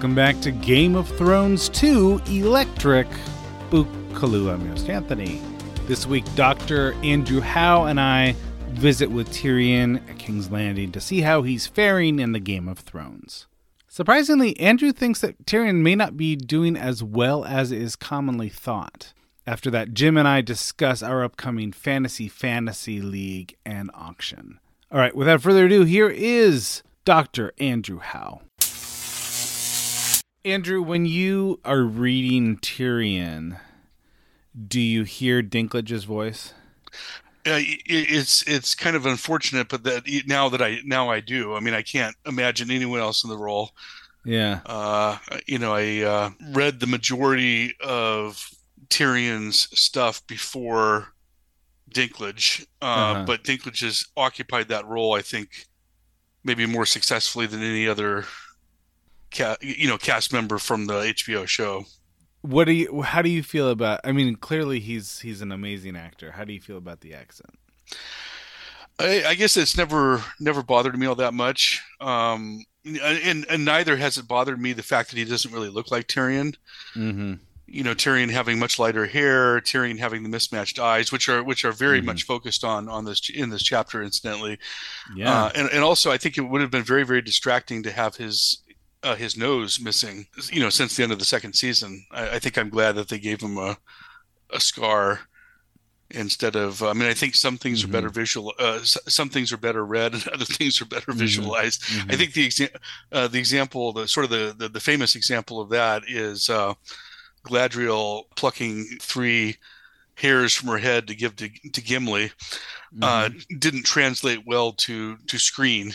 Welcome back to Game of Thrones 2 Electric Bookaloo. I'm your host, Anthony. This week, Dr. Andrew Howe and I visit with Tyrion at King's Landing to see how he's faring in the Game of Thrones. Surprisingly, Andrew thinks that Tyrion may not be doing as well as is commonly thought. After that, Jim and I discuss our upcoming Fantasy Fantasy League and auction. All right, without further ado, here is Dr. Andrew Howe. Andrew, when you are reading Tyrion, do you hear Dinklage's voice? Uh, it's it's kind of unfortunate, but that now that I now I do. I mean, I can't imagine anyone else in the role. Yeah. Uh, you know, I uh, read the majority of Tyrion's stuff before Dinklage, uh, Uh-huh. but Dinklage has occupied that role. I think maybe more successfully than any other, ca- you know, cast member from the HBO show. What do you? How do you feel about? I mean, clearly he's he's an amazing actor. How do you feel about the accent? I, I guess it's never never bothered me all that much. Um, and and neither has it bothered me the fact that he doesn't really look like Tyrion. Mm-hmm. You know, Tyrion having much lighter hair, Tyrion having the mismatched eyes, which are which are very Mhm. much focused on on this in this chapter, incidentally. Yeah. Uh, and and also, I think it would have been very very distracting to have his uh, his nose missing. You know, since the end of the second season, I, I think I'm glad that they gave him a a scar instead of. I mean, I think some things Mhm. are better visual. Uh, some things are better read, and other things are better Mhm. visualized. Mhm. I think the exa- uh, the example, the sort of the, the the famous example of that is uh, Galadriel plucking three hairs from her head to give to, to Gimli uh, Mhm. didn't translate well to to screen.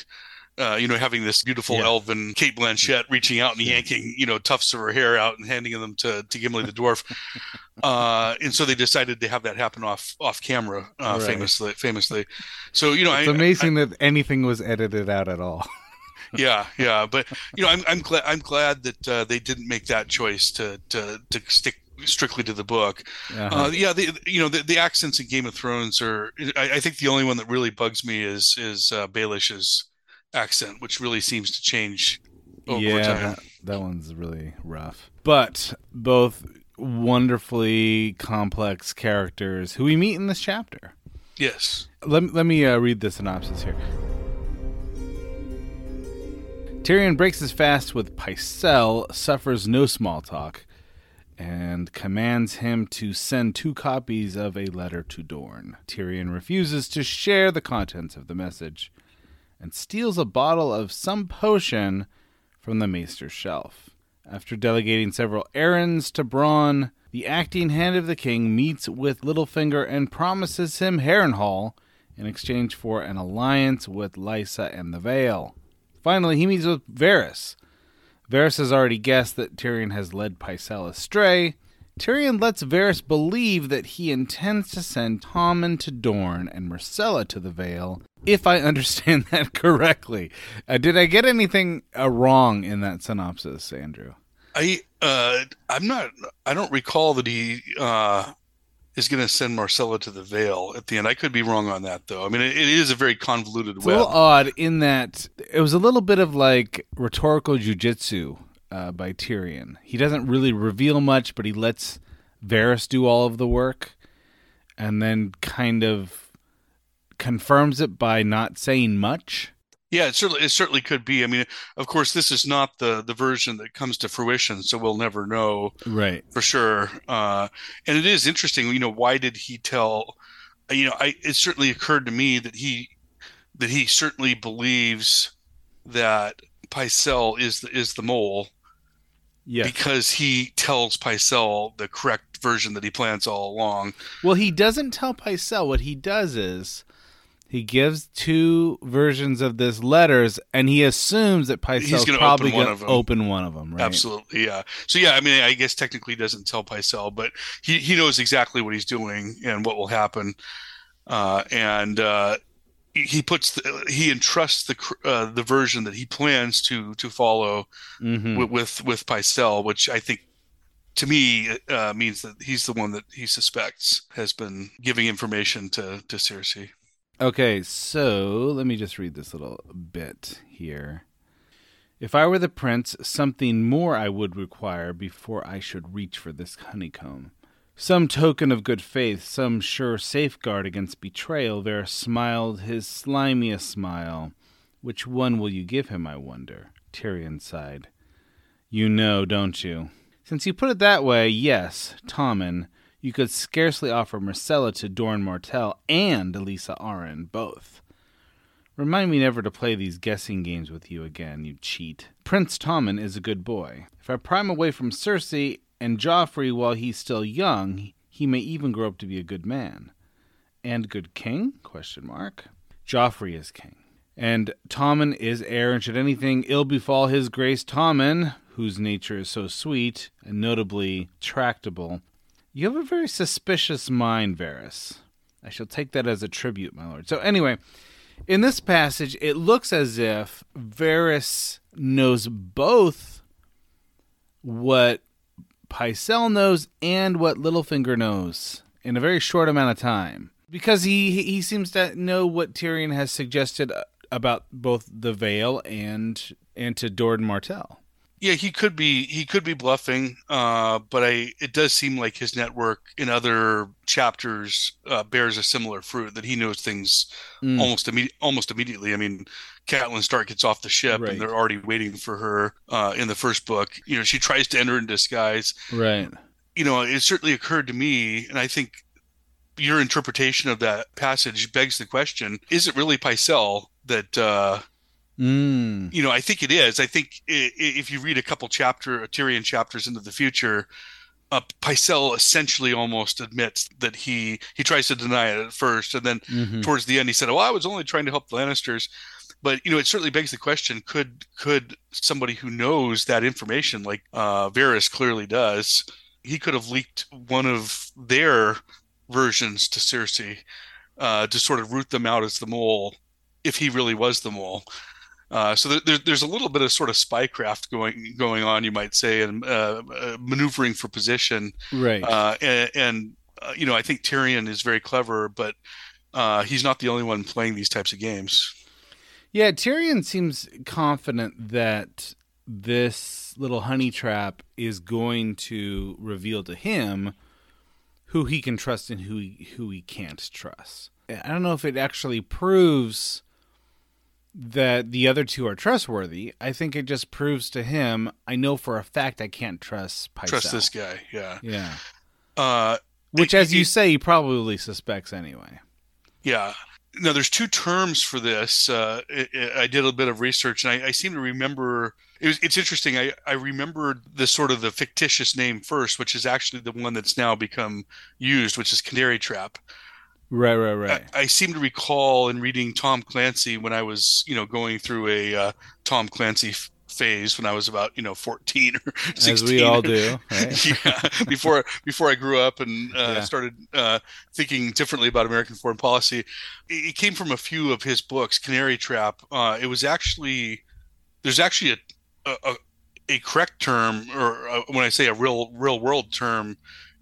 Uh, you know, having this beautiful Yeah. elven Cate Blanchett reaching out and yanking, you know, tufts of her hair out and handing them to, to Gimli the dwarf. uh, and so they decided to have that happen off off camera, uh, Right. famously. Famously, so you know, it's I, amazing that anything was edited out at all. yeah, yeah, but you know, I'm I'm glad I'm glad that uh, they didn't make that choice to to to stick strictly to the book. Uh-huh. Uh, yeah, the you know the, the accents in Game of Thrones are. I, I think the only one that really bugs me is is uh, Baelish's accent, which really seems to change over yeah, time. that, that one's really rough. But both wonderfully complex characters who we meet in this chapter. Yes. Let, let me uh, read the synopsis here. Tyrion breaks his fast with Pycelle, suffers no small talk, and commands him to send two copies of a letter to Dorne. Tyrion refuses to share the contents of the message and steals a bottle of some potion from the maester's shelf. After delegating several errands to Bronn, the acting hand of the king meets with Littlefinger and promises him Harrenhal in exchange for an alliance with Lysa and the Vale. Finally, he meets with Varys. Varys has already guessed that Tyrion has led Pycelle astray. Tyrion lets Varys believe that he intends to send Tommen to Dorne and Myrcella to the Vale, if I understand that correctly. Uh, did I get anything uh, wrong in that synopsis, Andrew? I uh, I'm not. I don't recall that he uh, is going to send Myrcella to the Vale at the end. I could be wrong on that, though. I mean, it, it is a very convoluted It's a little odd in that it was a little bit of like rhetorical jujitsu uh, by Tyrion. He doesn't really reveal much, but he lets Varys do all of the work, and then kind of confirms it by not saying much. Yeah, it certainly it certainly could be. I mean, of course, this is not the the version that comes to fruition, so we'll never know Right. for sure. Uh, and it is interesting. You know, why did he tell you know, I it certainly occurred to me that he that he certainly believes that Pycelle is the, is the mole. Yes. Because he tells Pycelle the correct version that he plans all along. Well, he doesn't tell Pycelle. What he does is he gives two versions of this letters, and he assumes that Pycelle's gonna probably open one going of to open one of them. Right? Absolutely, yeah. So yeah, I mean, I guess technically he doesn't tell Pycelle, but he he knows exactly what he's doing and what will happen, uh, and uh, he- puts the, he entrusts the cr- uh, the version that he plans to to follow Mhm. with, with with Pycelle, which I think to me uh, means that he's the one that he suspects has been giving information to to Cersei. Okay, so let me just read this little bit here. If I were the prince, something more I would require before I should reach for this honeycomb. Some token of good faith, some sure safeguard against betrayal. there smiled his slimiest smile. Which one will you give him, I wonder? Tyrion sighed. You know, don't you? Since you put it that way, yes, Tommen, you could scarcely offer Myrcella to Doran Martell and Elisa Arryn, both. Remind me never to play these guessing games with you again, you cheat. Prince Tommen is a good boy. If I pry him away from Cersei and Joffrey while he's still young, he may even grow up to be a good man. And good king? Question mark. Joffrey is king. And Tommen is heir, and should anything ill befall his grace Tommen, whose nature is so sweet and notably tractable, you have a very suspicious mind, Varys. I shall take that as a tribute, my lord. So, anyway, in this passage, it looks as if Varys knows both what Pycelle knows and what Littlefinger knows in a very short amount of time. Because he he seems to know what Tyrion has suggested uh, about both the Vale and and to Doran Martell. Yeah, he could be he could be bluffing, uh, but I it does seem like his network in other chapters uh, bears a similar fruit that he knows things Mm. almost imme- almost immediately. I mean, Catelyn Stark gets off the ship Right. and they're already waiting for her uh, in the first book. You know, she tries to enter in disguise. Right. You know, it certainly occurred to me, and I think your interpretation of that passage begs the question: Is it really Pycelle that? Uh, Mm. you know, I think it is. I think if you read a couple chapter Tyrion chapters into the future, uh, Pycelle essentially almost admits that he he tries to deny it at first, and then Mhm. towards the end he said, "Oh, I was only trying to help the Lannisters." But you know, it certainly begs the question: Could could somebody who knows that information, like uh, Varys clearly does, he could have leaked one of their versions to Cersei uh, to sort of root them out as the mole, if he really was the mole. Uh, so there, there, there's a little bit of sort of spycraft going going on, you might say, and uh, uh, maneuvering for position. Right. Uh, and and uh, you know, I think Tyrion is very clever, but uh, he's not the only one playing these types of games. Yeah, Tyrion seems confident that this little honey trap is going to reveal to him who he can trust and who he, who he can't trust. I don't know if it actually proves that the other two are trustworthy. I think it just proves to him, I know for a fact I can't trust. Trust this guy, yeah. Yeah. Uh, Which, it- as you it- say, he probably suspects anyway. Yeah. Now, there's two terms for this. Uh, I, I did a bit of research, and I, I seem to remember. It was, it's interesting. I, I remembered the sort of the fictitious name first, which is actually the one that's now become used, which is Canary Trap. Right, right, right. I, I seem to recall in reading Tom Clancy when I was, you know, going through a uh, Tom Clancy f- phase when I was about, you know, 14 or 16. as we all do. Right? yeah, before before I grew up and uh, Yeah. started uh, thinking differently about American foreign policy, it, it came from a few of his books. Canary Trap. Uh, it was actually there's actually a a, a, a correct term, or uh, when I say a real real world term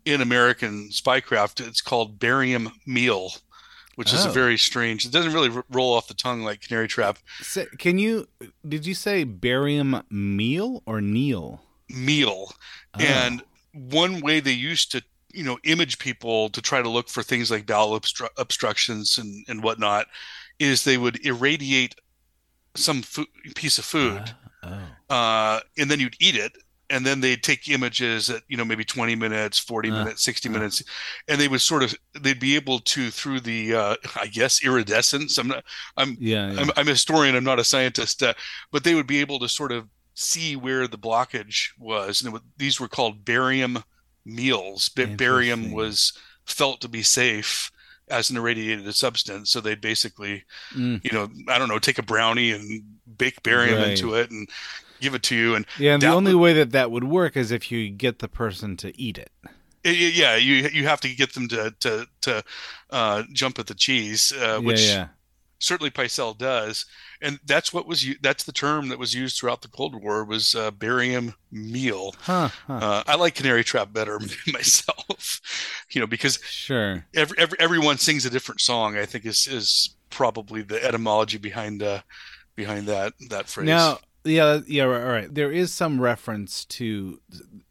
in American spycraft, it's called barium meal. Which is a Oh. very strange. It doesn't really r- roll off the tongue like canary trap. Say- Can you? Did you say barium meal or Neil? Meal. Oh. And one way they used to, you know, image people to try to look for things like bowel obstru- obstructions and, and whatnot is they would irradiate some food, piece of food, Ah, oh. uh, and then you'd eat it. And then they'd take images at you know maybe 20 minutes 40 Uh, minutes 60 uh. minutes and they would sort of they'd be able to through the uh, i guess iridescence i'm not i'm Yeah. yeah. I'm, I'm a historian i'm not a scientist uh, but they would be able to sort of see where the blockage was and it would, these were called barium meals Ba- barium was felt to be safe as an irradiated substance so they'd basically Mm. you know i don't know take a brownie and bake barium Right. into it and give it to you and Yeah, and the only way that that would work is if you get the person to eat it. Yeah you you have to get them to to to uh, jump at the cheese uh, which yeah, yeah. certainly Pycelle does and that's what was that's the term that was used throughout the Cold War was uh, barium meal Huh, huh. uh, I like Canary Trap better myself you know because sure. every, every everyone sings a different song I think is is probably the etymology behind uh behind that that phrase Now, yeah, yeah, right, right. There is some reference to,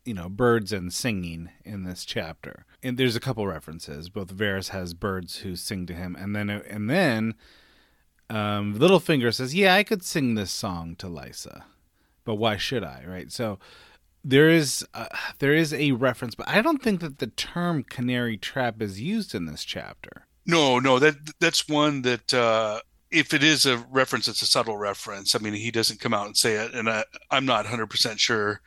you know, birds and singing in this chapter, and there's a couple references. Both Varys has birds who sing to him, and then and then um, Littlefinger says, "Yeah, I could sing this song to Lysa, but why should I?" Right. So there is uh, there is a reference, but I don't think that the term canary trap is used in this chapter. No, no, that that's one that uh, if it is a reference, it's a subtle reference. I mean, he doesn't come out and say it, and I, I'm not 100 percent sure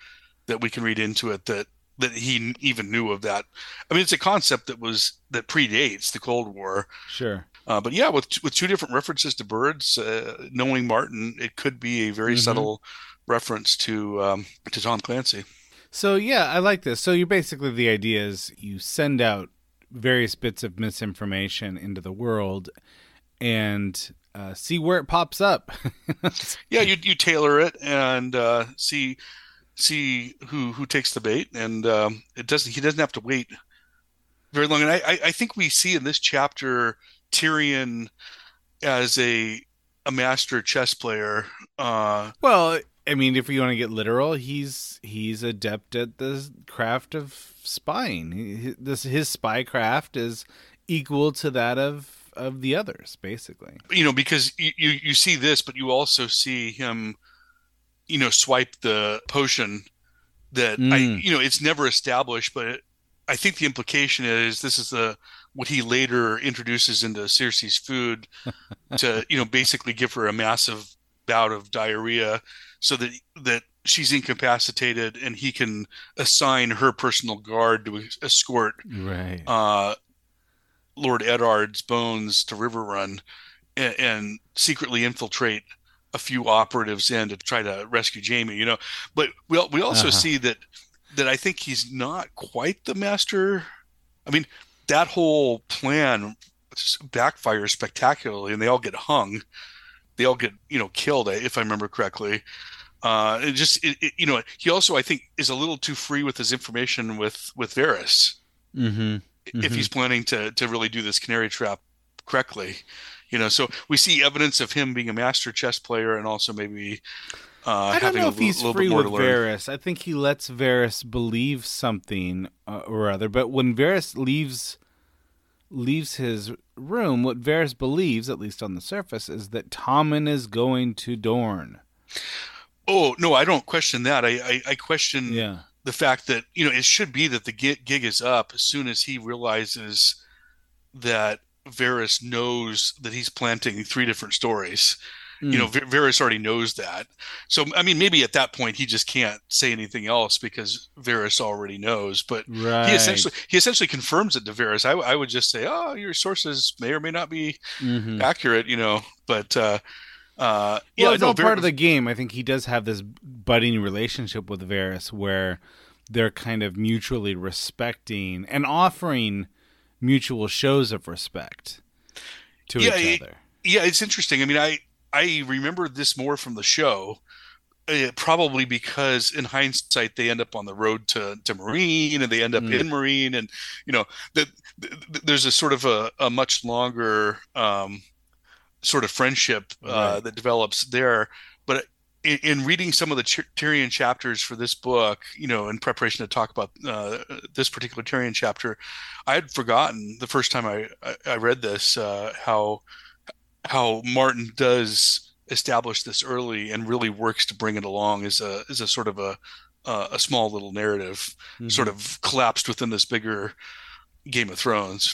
that we can read into it that that he even knew of that. I mean, it's a concept that was that predates the Cold War. Sure. Uh, but yeah, with with two different references to birds, uh, knowing Martin, it could be a very Mhm. subtle reference to um, to Tom Clancy. So yeah, I like this. So you basically the idea is you send out various bits of misinformation into the world and uh, see where it pops up. Yeah, you you tailor it and uh, see see who who takes the bait, and um, it doesn't. He doesn't have to wait very long. And I I- I think we see in this chapter Tyrion as a a master chess player. Uh, well, I mean, if you want to get literal, he's he's adept at the craft of spying. He, this his spy craft is equal to that of of the others, basically. you know, because you, you you see this, but you also see him, you know, swipe the potion that I Mm. you know it's never established, but it, I think the implication is this is the what he later introduces into Cersei's food to you know basically give her a massive bout of diarrhea so that that she's incapacitated and he can assign her personal guard to escort Right. uh, Lord Eddard's bones to Riverrun and, and secretly infiltrate a few operatives in to try to rescue Jaime. You know, but we we also Uh-huh. see that that I think he's not quite the master. I mean, that whole plan backfires spectacularly, and they all get hung. They all get you know killed, if I remember correctly. Uh, it just it, it, you know he also I think is a little too free with his information with with Varys mm-hmm. If he's planning to to really do this canary trap correctly you know so we see evidence of him being a master chess player and also maybe uh I don't know if little, he's free with Varys. I think he lets Varys believe something uh, or other. But when Varys leaves leaves his room, what Varys believes, at least on the surface, is that Tommen is going to Dorne. oh no i don't question that i i, I question Yeah. The fact that you know it should be that the gig, gig is up as soon as he realizes that Varys knows that he's planting three different stories Hmm. you know Var- Varys already knows that so I mean maybe at that point he just can't say anything else because Varys already knows but right. he essentially he essentially confirms it to Varys. I, I would just say, oh, your sources may or may not be Mhm. accurate, you know. But uh, uh, Well, yeah, it's no, all part of the game. I think he does have this budding relationship with Varys where they're kind of mutually respecting and offering mutual shows of respect to Yeah, each it- other. yeah, it's interesting. I mean, I I remember this more from the show. Uh, probably because in hindsight they end up on the road to, to Meereen and they end up Mm. in Meereen and you know that th- th- there's a sort of a, a much longer um, sort of friendship uh, Right. that develops there. But in, in reading some of the Tyrion chapters for this book, you know, in preparation to talk about uh, this particular Tyrion chapter, I had forgotten the first time I I, read this uh, how how Martin does establish this early and really works to bring it along as a as a sort of a uh, a small little narrative, mm-hmm. sort of collapsed within this bigger Game of Thrones.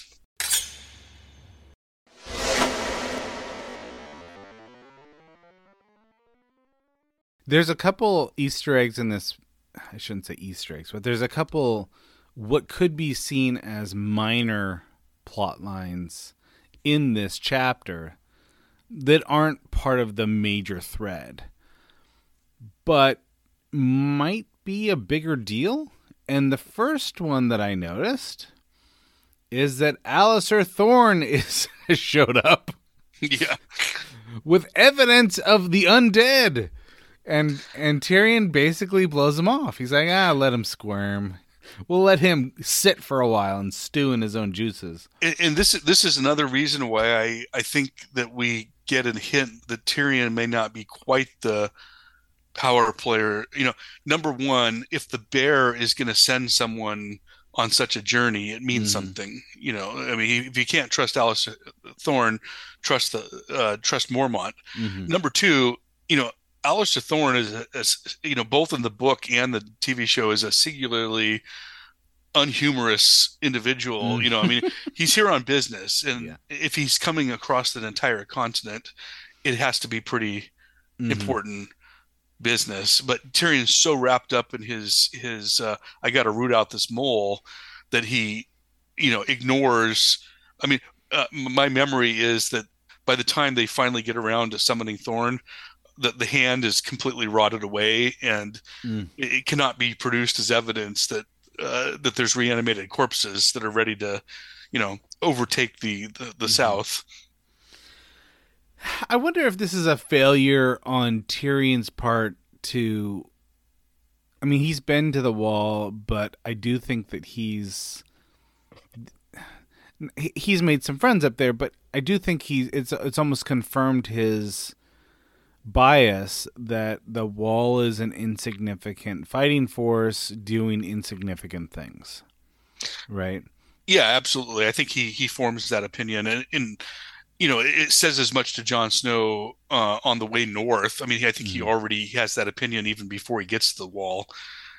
There's a couple Easter eggs in this. I shouldn't say Easter eggs, but there's a couple what could be seen as minor plot lines in this chapter that aren't part of the major thread, but might be a bigger deal. And the first one that I noticed is that Alliser Thorne is showed up. Yeah. With evidence of the undead. And and Tyrion basically blows him off. He's like, ah, let him squirm. We'll let him sit for a while and stew in his own juices. And, and this this is another reason why I, I think that we get a hint that Tyrion may not be quite the power player. You know, number one, if the bear is going to send someone on such a journey, it means mm. something. You know, I mean, if you can't trust Alliser Thorne, trust the uh, trust Mormont. Mm-hmm. Number two, you know, Alliser Thorne is, a, a, you know, both in the book and the TV show is a singularly unhumorous individual. Mm. You know, I mean, he's here on business, and yeah. if he's coming across an entire continent, it has to be pretty mm-hmm. important business. But Tyrion's so wrapped up in his his uh, I got to root out this mole that he, you know, ignores. I mean, uh, my memory is that by the time they finally get around to summoning Thorne, that the hand is completely rotted away and mm. it, cannot be produced as evidence that uh, that there's reanimated corpses that are ready to, you know, overtake the the, the mm-hmm. South. I wonder if this is a failure on Tyrion's part to. I mean, he's been to the wall, but I do think that he's he's made some friends up there. But I do think he's it's it's almost confirmed his bias that the wall is an insignificant fighting force doing insignificant things. Right? Yeah, absolutely. I think he he forms that opinion and, and you know, it says as much to Jon Snow uh, on the way north. I mean, I think he already has that opinion even before he gets to the wall.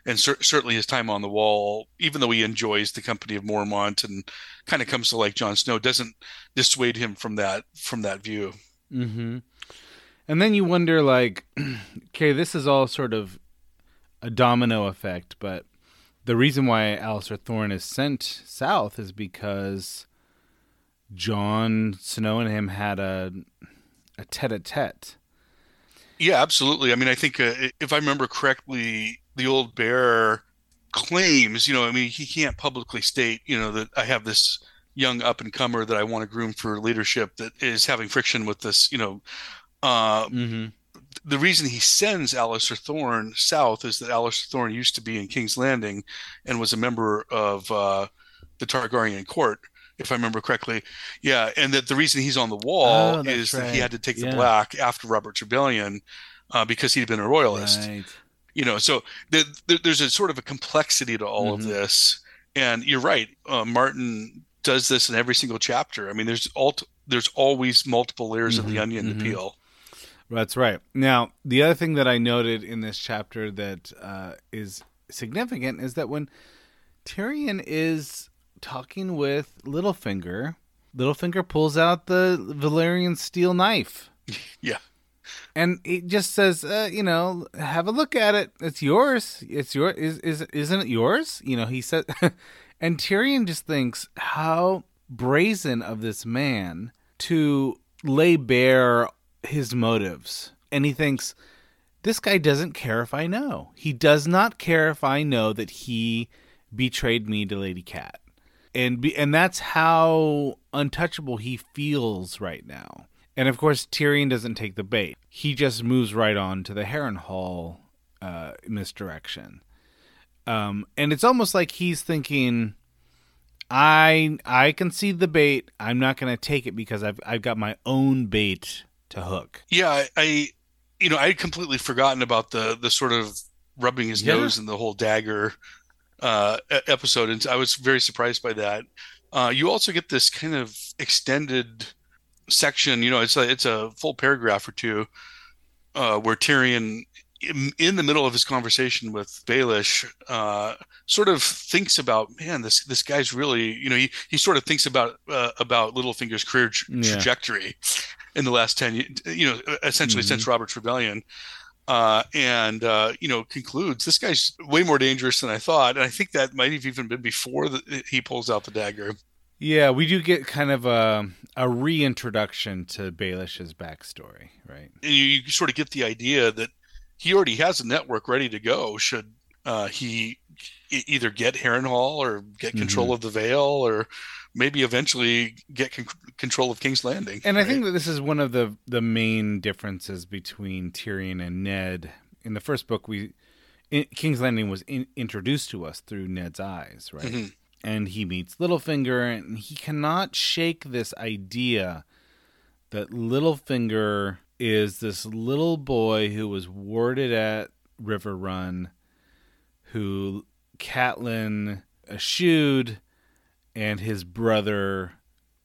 And cer- certainly his time on the wall, even though he enjoys the company of Mormont and kind of comes to like Jon Snow, doesn't dissuade him from that from that view. Mm-hmm. And then you wonder, like, okay, this is all sort of a domino effect, but the reason why Alliser Thorne is sent south is because Jon Snow and him had a a tete-a-tete. Yeah, absolutely. I mean, I think uh, if I remember correctly, the old bear claims, you know, I mean, he can't publicly state, you know, that I have this young up and comer that I want to groom for leadership that is having friction with this, you know, uh, mm-hmm. The reason he sends Alliser Thorne south is that Alliser Thorne used to be in King's Landing and was a member of uh, the Targaryen court, if I remember correctly. Yeah, and that the reason he's on the wall oh, is right. that he had to take the yeah. black after Robert's Rebellion uh, because he'd been a royalist. Right. You know, so the, the, there's a sort of a complexity to all mm-hmm. of this. And you're right, uh, Martin does this in every single chapter. I mean, there's all there's always multiple layers mm-hmm. of the mm-hmm. onion mm-hmm. to peel. That's right. Now, the other thing that I noted in this chapter that uh, is significant is that when Tyrion is talking with Littlefinger, Littlefinger pulls out the Valyrian steel knife. Yeah. And it just says, uh, you know, have a look at it. It's yours. It's your is is isn't it yours? You know, he said and Tyrion just thinks how brazen of this man to lay bare his motives. And he thinks, this guy doesn't care if I know. He does not care if I know that he betrayed me to Lady Cat. And be, and that's how untouchable he feels right now. And of course, Tyrion doesn't take the bait. He just moves right on to the Harrenhal uh, misdirection. Um, and it's almost like he's thinking, I I can see the bait. I'm not going to take it because I've I've got my own bait to hook. Yeah, I, you know, I had completely forgotten about the the sort of rubbing his yeah. nose and the whole dagger uh, episode, and I was very surprised by that. Uh, you also get this kind of extended section. You know, it's a it's a full paragraph or two uh, where Tyrion in, in the middle of his conversation with Baelish, uh, sort of thinks about, man, this this guy's really, you know, he, he sort of thinks about uh, about Littlefinger's career tra- trajectory in the last ten, ye- you know, essentially Mhm. since Robert's Rebellion, uh, and uh, you know, concludes this guy's way more dangerous than I thought, and I think that might have even been before the, he pulls out the dagger. Yeah, we do get kind of a a reintroduction to Baelish's backstory, right? and you, you sort of get the idea that he already has a network ready to go should uh, he either get Harrenhal or get control Mm-hmm. of the Vale or maybe eventually get con- control of King's Landing. And I think that this is one of the the main differences between Tyrion and Ned. In the first book, we in, King's Landing was in, introduced to us through Ned's eyes, right? Mhm. And he meets Littlefinger, and he cannot shake this idea that Littlefinger is this little boy who was warded at Riverrun, who Catelyn eschewed, and his brother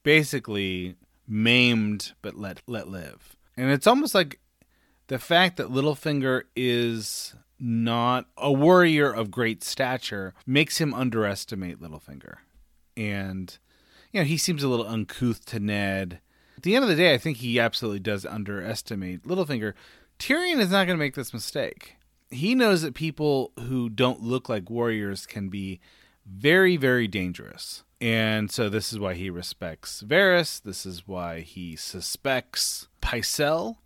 basically maimed but let let live. And it's almost like the fact that Littlefinger is not a warrior of great stature makes him underestimate Littlefinger. And you know, he seems a little uncouth to Ned. At the end of the day, I think he absolutely does underestimate Littlefinger. Tyrion is not going to make this mistake. He knows that people who don't look like warriors can be very, very dangerous. And so this is why he respects Varys. This is why he suspects Pycelle.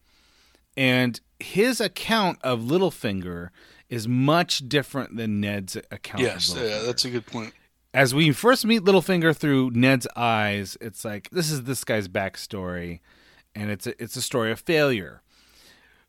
And his account of Littlefinger is much different than Ned's account yes, yeah, that's a good point. As we first meet Littlefinger through Ned's eyes, it's like this is this guy's backstory, and it's a, it's a story of failure.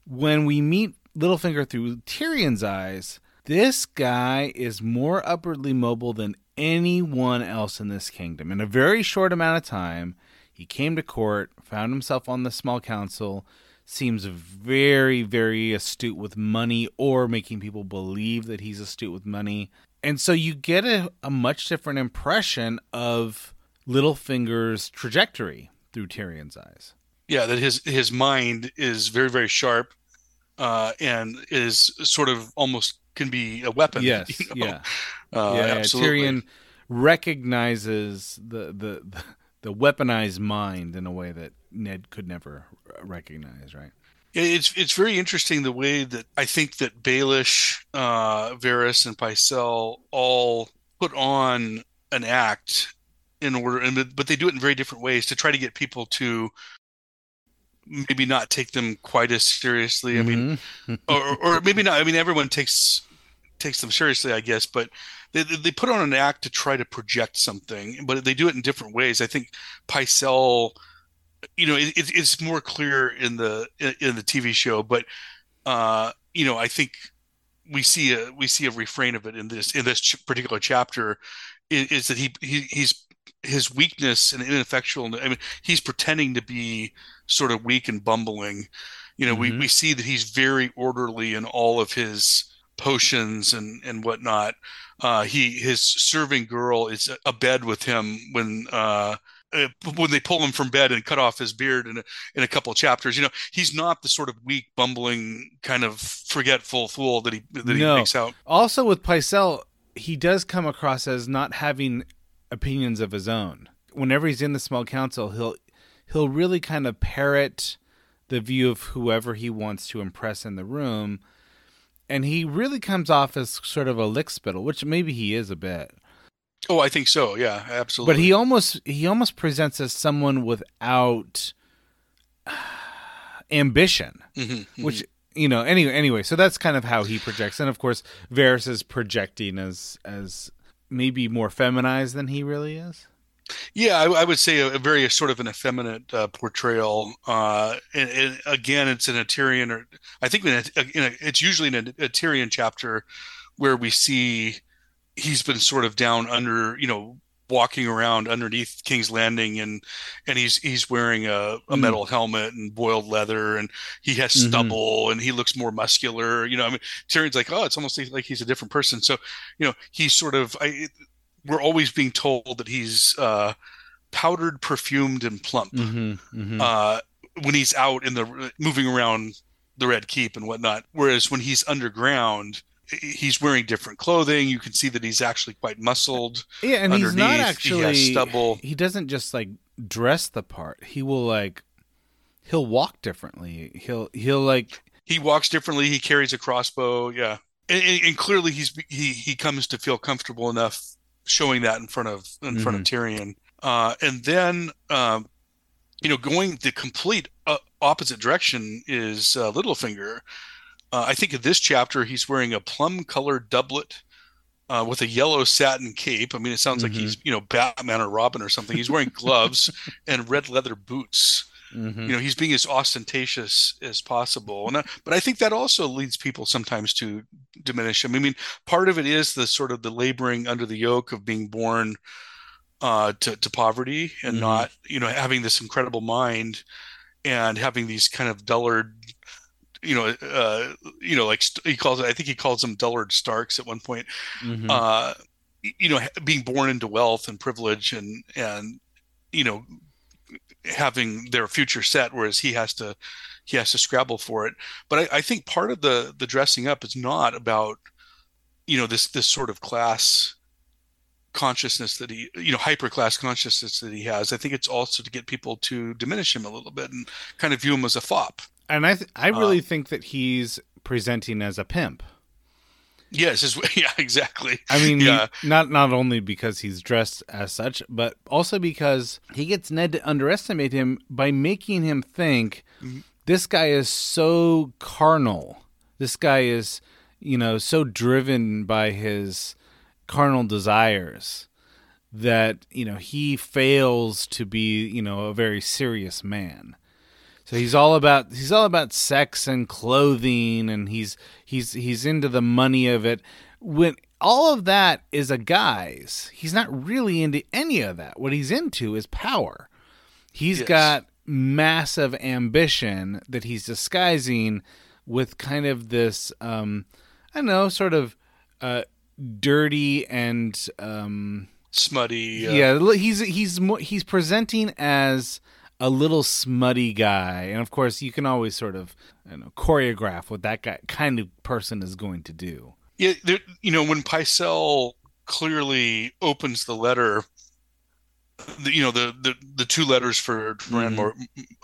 When we meet Littlefinger through Tyrion's eyes, this guy is more upwardly mobile than anyone else in this kingdom. In a very short amount of time, he came to court, found himself on the small council, seems very, very astute with money or making people believe that he's astute with money. And so you get a, a much different impression of Littlefinger's trajectory through Tyrion's eyes. Yeah, that his his mind is very very sharp, uh, and is sort of almost can be a weapon. Yes, you know? yeah. uh, yeah, absolutely. Tyrion recognizes the, the the the weaponized mind in a way that Ned could never recognize, right? Yeah, It's it's very interesting the way that I think that Baelish, uh, Varys, and Pycelle all put on an act in order, and but they do it in very different ways to try to get people to maybe not take them quite as seriously. I mean, Mhm. or or maybe not. I mean, everyone takes takes them seriously, I guess, but they they put on an act to try to project something, but they do it in different ways. I think Pycelle, you know, it, it- it's more clear in the in the TV show, but uh, you know, I think we see a we see a refrain of it in this in this ch- particular chapter is, is that he, he he's his weakness and ineffectual. I mean, he's pretending to be sort of weak and bumbling. You know, we, Mhm. we see that he's very orderly in all of his potions and and whatnot. Uh, he his serving girl is abed with him when uh, uh, when they pull him from bed and cut off his beard in a, in a couple chapters. You know, he's not the sort of weak, bumbling, kind of forgetful fool that he that he No. makes out. Also, with Pycelle, he does come across as not having opinions of his own. Whenever he's in the small council, he'll he'll really kind of parrot the view of whoever he wants to impress in the room, and he really comes off as sort of a lickspittle, which maybe he is a bit. Oh, I think so. Yeah, absolutely. But he almost he almost presents as someone without ambition. Mhm, mhm. which you know anyway anyway so that's kind of how he projects and of course Varys is projecting as as maybe more feminized than he really is Yeah, I, I would say a, a very sort of an effeminate uh, portrayal. Uh, and, and again, it's in a Tyrion, or I think in a, in a, it's usually in a, a Tyrion chapter where we see he's been sort of down under, you know, walking around underneath King's Landing, and and he's he's wearing a, a Mm. metal helmet and boiled leather, and he has Mhm. stubble, and he looks more muscular. You know, I mean, Tyrion's like, oh, it's almost like he's a different person. So, you know, he's sort of I we're always being told that he's uh, powdered, perfumed, and plump mm-hmm, mm-hmm. uh, when he's out in the moving around the Red Keep and whatnot. Whereas when he's underground, he's wearing different clothing. You can see that he's actually quite muscled. Yeah, and he's not actually he stubble. He doesn't just like dress the part. He will like he'll walk differently. He'll he'll like He walks differently. He carries a crossbow. Yeah, and, and- clearly he's he he comes to feel comfortable enough showing that in front of in front of Tyrion. Uh, and then um, you know going the complete uh, opposite direction is uh, Littlefinger. Uh, I think in this chapter he's wearing a plum colored doublet. Uh, with a yellow satin cape. I mean, it sounds like Mhm. he's, you know, Batman or Robin or something. He's wearing gloves and red leather boots mhm. you know he's being as ostentatious as possible and I, but i think that also leads people sometimes to diminish him i mean part of it is the sort of the laboring under the yoke of being born uh to, to poverty and Mhm. not you know having this incredible mind and having these kind of dullard you know uh you know like he calls it i think he calls them dullard starks at one point. Mhm. uh you know being born into wealth and privilege and and you know having their future set whereas he has to he has to scrabble for it. But I, I think part of the the dressing up is not about you know this this sort of class consciousness that he you know hyper class consciousness that he has. I think it's also to get people to diminish him a little bit and kind of view him as a fop and I th- I really uh, think that he's presenting as a pimp. yes is yeah exactly I mean, he- not not only because he's dressed as such, but also because he gets Ned to underestimate him by making him think Mhm. this guy is so carnal. This guy is, you know, so driven by his carnal desires that, you know, he fails to be, you know, a very serious man. So he's all about he's all about sex and clothing and he's he's he's into the money of it. When all of that is a guy's, he's not really into any of that. What he's into is power. He's Yes. got massive ambition that he's disguising with kind of this um I don't know, sort of uh dirty and um smutty uh, yeah, he's he's he's presenting as a little smutty guy, and of course, you can always sort of you know choreograph what that guy kind of person is going to do. Yeah, there, you know, when Pycelle clearly opens the letter, the, you know, the, the the two letters for Rand Mhm. Mar,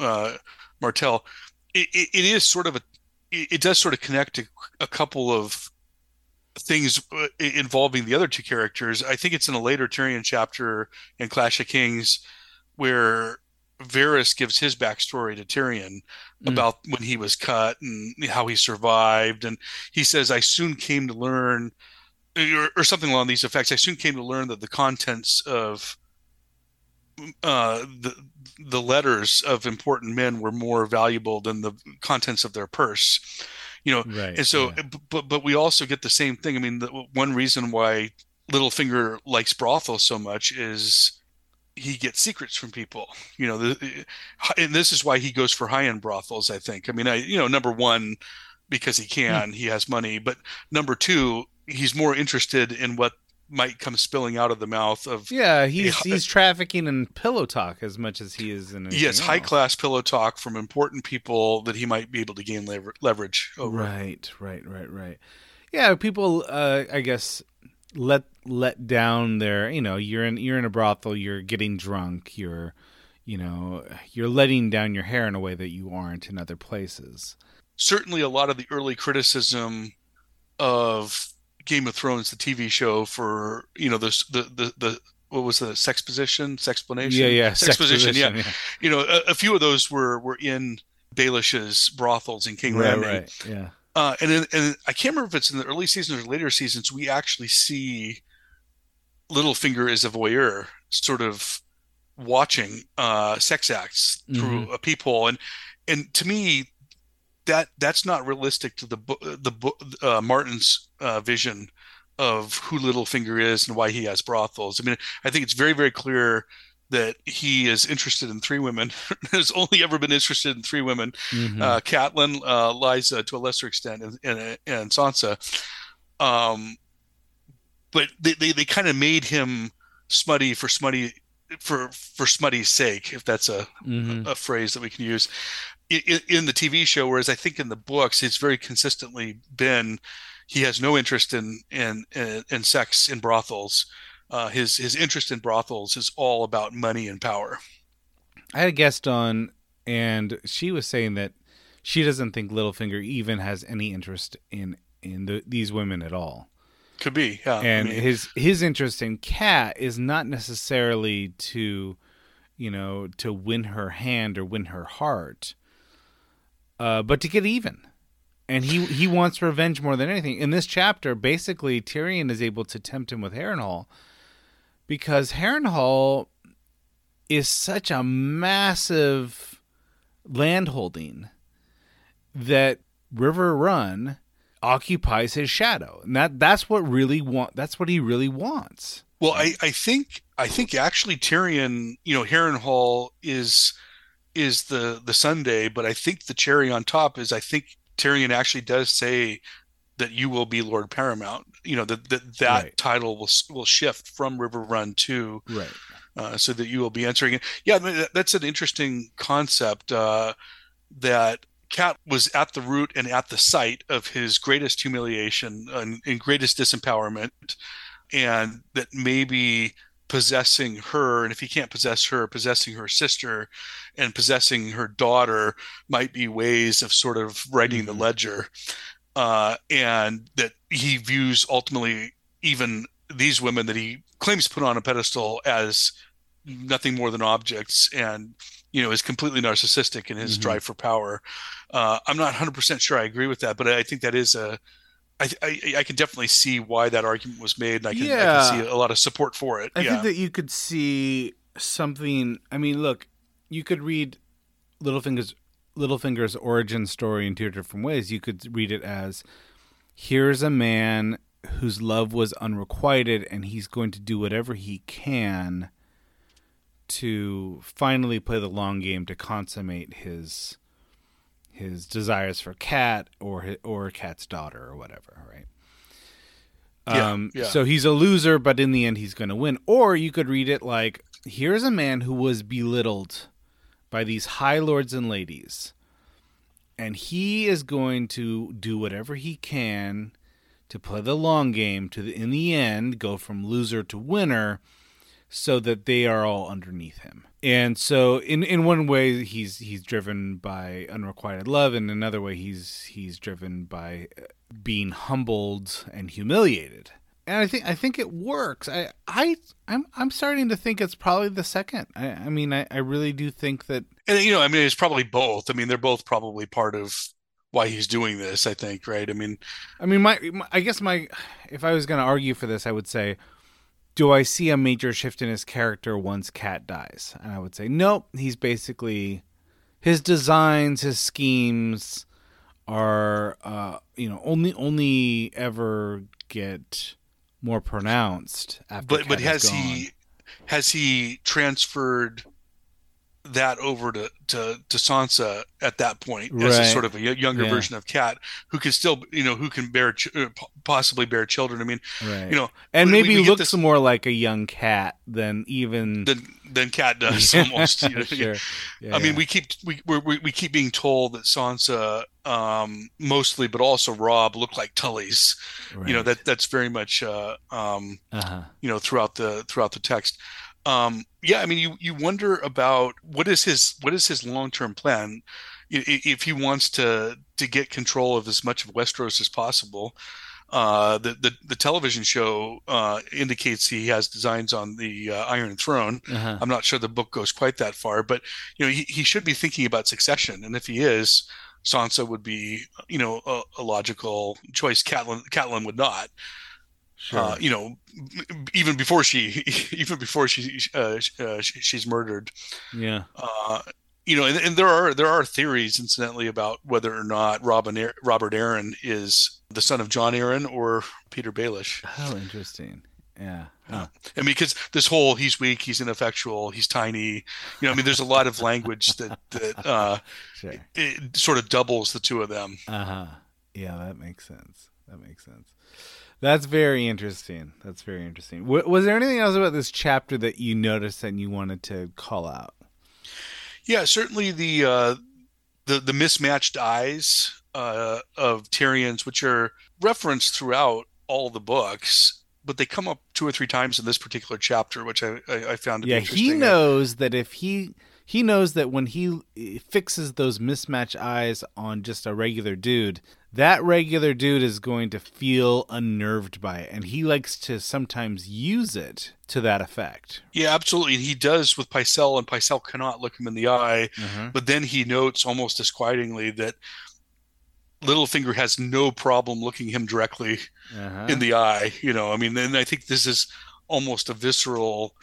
uh, Martell, it, it, it is sort of a, it, it does sort of connect to a couple of things uh, involving the other two characters. I think it's in a later Tyrion chapter in Clash of Kings where Varys gives his backstory to Tyrion Mm. about when he was cut and how he survived. And he says, I soon came to learn, or, or something along these effects. I soon came to learn that the contents of uh, the the letters of important men were more valuable than the contents of their purse. You know, Right. and so, yeah. but but we also get the same thing. I mean, the one reason why Littlefinger likes brothel so much is he gets secrets from people. You know, the, and this is why he goes for high end brothels. I think. I mean, I you know, number one, because he can, he has money, but number two, he's more interested in what might come spilling out of the mouth of yeah, he's Yeah. he's trafficking in pillow talk as much as he is in yes, high class pillow talk from important people that he might be able to gain lever- leverage over. Right, right, right, right. Yeah, people. Uh, I guess let let down their. You know, you're in you're in a brothel. You're getting drunk. You're, you know, you're letting down your hair in a way that you aren't in other places. certainly a lot of the early criticism of Game of Thrones, the TV show, for you know the the the, the what was the sex position, sexplanation, Yeah, yeah, sex position yeah. sexposition, You know, a, a few of those were were in Baelish's brothels in King Right, right, yeah. Uh, and in, and I can't remember if it's in the early seasons or later seasons. We actually see Littlefinger as a voyeur, sort of watching uh, sex acts through a peephole, and and to me, that that's not realistic to the the uh, Martin's uh, vision of who Littlefinger is and why he has brothels. I mean, I think it's very very clear that he is interested in three women. has only ever been interested in three women: Mhm. uh, Catelyn, uh, Lysa, to a lesser extent, and and, and Sansa. Um, but they, they, they kind of made him smutty for smutty for for smutty's sake, if that's a Mhm. a phrase that we can use. in, in the TV show, whereas I think in the books it's very consistently been he has no interest in in in, in sex in brothels. Uh, his his interest in brothels is all about money and power. I had a guest on, and she was saying that she doesn't think Littlefinger even has any interest in in the, these women at all. Could be, yeah. And I mean, his his interest in Cat is not necessarily to, you know, to win her hand or win her heart, uh, but to get even. And he he wants revenge more than anything. In this chapter, basically, Tyrion is able to tempt him with Harrenhal because Harrenhal is such a massive landholding that Riverrun occupies his shadow, and that that's what really want that's what he really wants. Well, I, I think I think actually Tyrion, you know, Harrenhal is is the the Sunday, but I think the cherry on top is I think Tyrion actually does say that you will be Lord Paramount. You know that that, that Right. title will will shift from Riverrun to Right. uh, so that you will be answering it. Yeah, I mean, that's an interesting concept. Uh, that Cat was at the root and at the site of his greatest humiliation and, and greatest disempowerment, and that maybe possessing her, and if he can't possess her, possessing her sister and possessing her daughter might be ways of sort of writing the Mhm. ledger. Uh, and that he views ultimately even these women that he claims to put on a pedestal as nothing more than objects and you know is completely narcissistic in his Mhm. drive for power uh, i'm not 100% sure i agree with that but i think that is a I, I, I can definitely see why that argument was made and i can, I can see a lot of support for it I yeah think that you could see something. I mean, look, you could read Littlefinger's Littlefinger's origin story in two different ways. You could read it as here's a man whose love was unrequited, and he's going to do whatever he can to finally play the long game to consummate his his desires for Cat or or Cat's daughter or whatever, right? Yeah, Um, yeah. So he's a loser, but in the end, he's going to win. Or you could read it like, here's a man who was belittled by these high lords and ladies, and he is going to do whatever he can to play the long game to the, in the end go from loser to winner so that they are all underneath him. And so in in one way he's he's driven by unrequited love and another way he's he's driven by being humbled and humiliated. And I think I think it works. I I I'm I'm starting to think it's probably the second. I, I mean I, I really do think that and you know i mean it's probably both i mean they're both probably part of why he's doing this i think right i mean I mean, my, my I guess my if I was going to argue for this, I would say, do I see a major shift in his character once Cat dies? And I would say, nope. He's basically his designs, his schemes are, uh, you know, only only ever get more pronounced after. but but has gone. he has he transferred that over to, to to Sansa at that point as a sort of a younger Yeah. version of Cat who can still you know who can bear ch- uh, possibly bear children. I mean Right. you know and we- maybe we looks this- more like a young cat than even than than Cat does almost. You know? sure. Yeah, I mean, we keep we we we keep being told that Sansa, um, mostly, but also Robb look like Tullys. You know that that's very much uh, um, Uh-huh. you know throughout the throughout the text um yeah i mean you you wonder about what is his what is his long-term plan I- i- if he wants to to get control of as much of westeros as possible uh the the, the television show uh indicates he has designs on the uh, iron throne Uh-huh. i'm not sure the book goes quite that far but you know he, he should be thinking about succession and if he is sansa would be you know a, a logical choice Catelyn, Catelyn would not Sure. uh, you know, even before she, even before she, uh, uh, she's murdered. yeah. Uh, you know, and, and there are there are theories, incidentally, about whether or not Robin Robert Arryn is the son of Jon Arryn or Petyr Baelish. Oh, interesting. Yeah. Huh. I mean, because this whole he's weak, he's ineffectual, he's tiny. You know, I mean, there's a lot of language that that uh, Sure. it sort of doubles the two of them. Uh huh. Yeah, that makes sense. That makes sense. That's very interesting. That's very interesting. W- was there anything else about this chapter that you noticed and you wanted to call out? Yeah, certainly the uh, the the mismatched eyes uh, of Tyrion's, which are referenced throughout all the books, but they come up two or three times in this particular chapter, which I I, I found. yeah, he knows that if he he knows that when he fixes those mismatch eyes on just a regular dude, that regular dude is going to feel unnerved by it and he likes to sometimes use it to that effect yeah absolutely he does with Pycelle and Pycelle cannot look him in the eye uh-huh. but then he notes almost disquietingly that Littlefinger has no problem looking him directly uh-huh. in the eye you know i mean and i think this is almost a visceral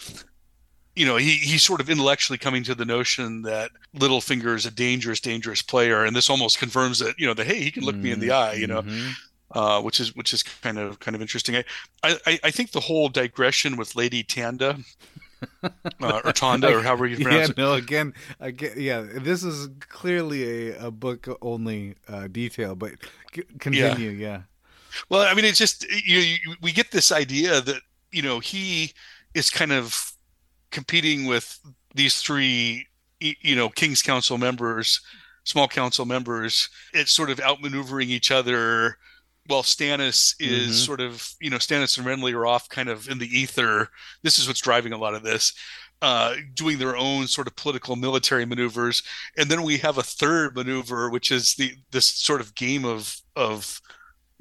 you know, he he's sort of intellectually coming to the notion that Littlefinger is a dangerous, dangerous player, and this almost confirms that you know that hey, he can look mm-hmm. me in the eye, you know, mm-hmm. uh, which is which is kind of kind of interesting. I I, I think the whole digression with Lady Tanda. Uh, or Tanda, or however you pronounce yeah, it. No, again, again, yeah. This is clearly a, a book only uh, detail, but c- continue. Yeah. yeah. Well, I mean, it's just you, you, we get this idea that you know he is kind of competing with these three, you know, King's Council members, small council members. It's sort of outmaneuvering each other. While Stannis is Mhm. sort of, you know, Stannis and Renly are off kind of in the ether. This is what's driving a lot of this. Uh, doing their own sort of political military maneuvers, and then we have a third maneuver, which is the this sort of game of of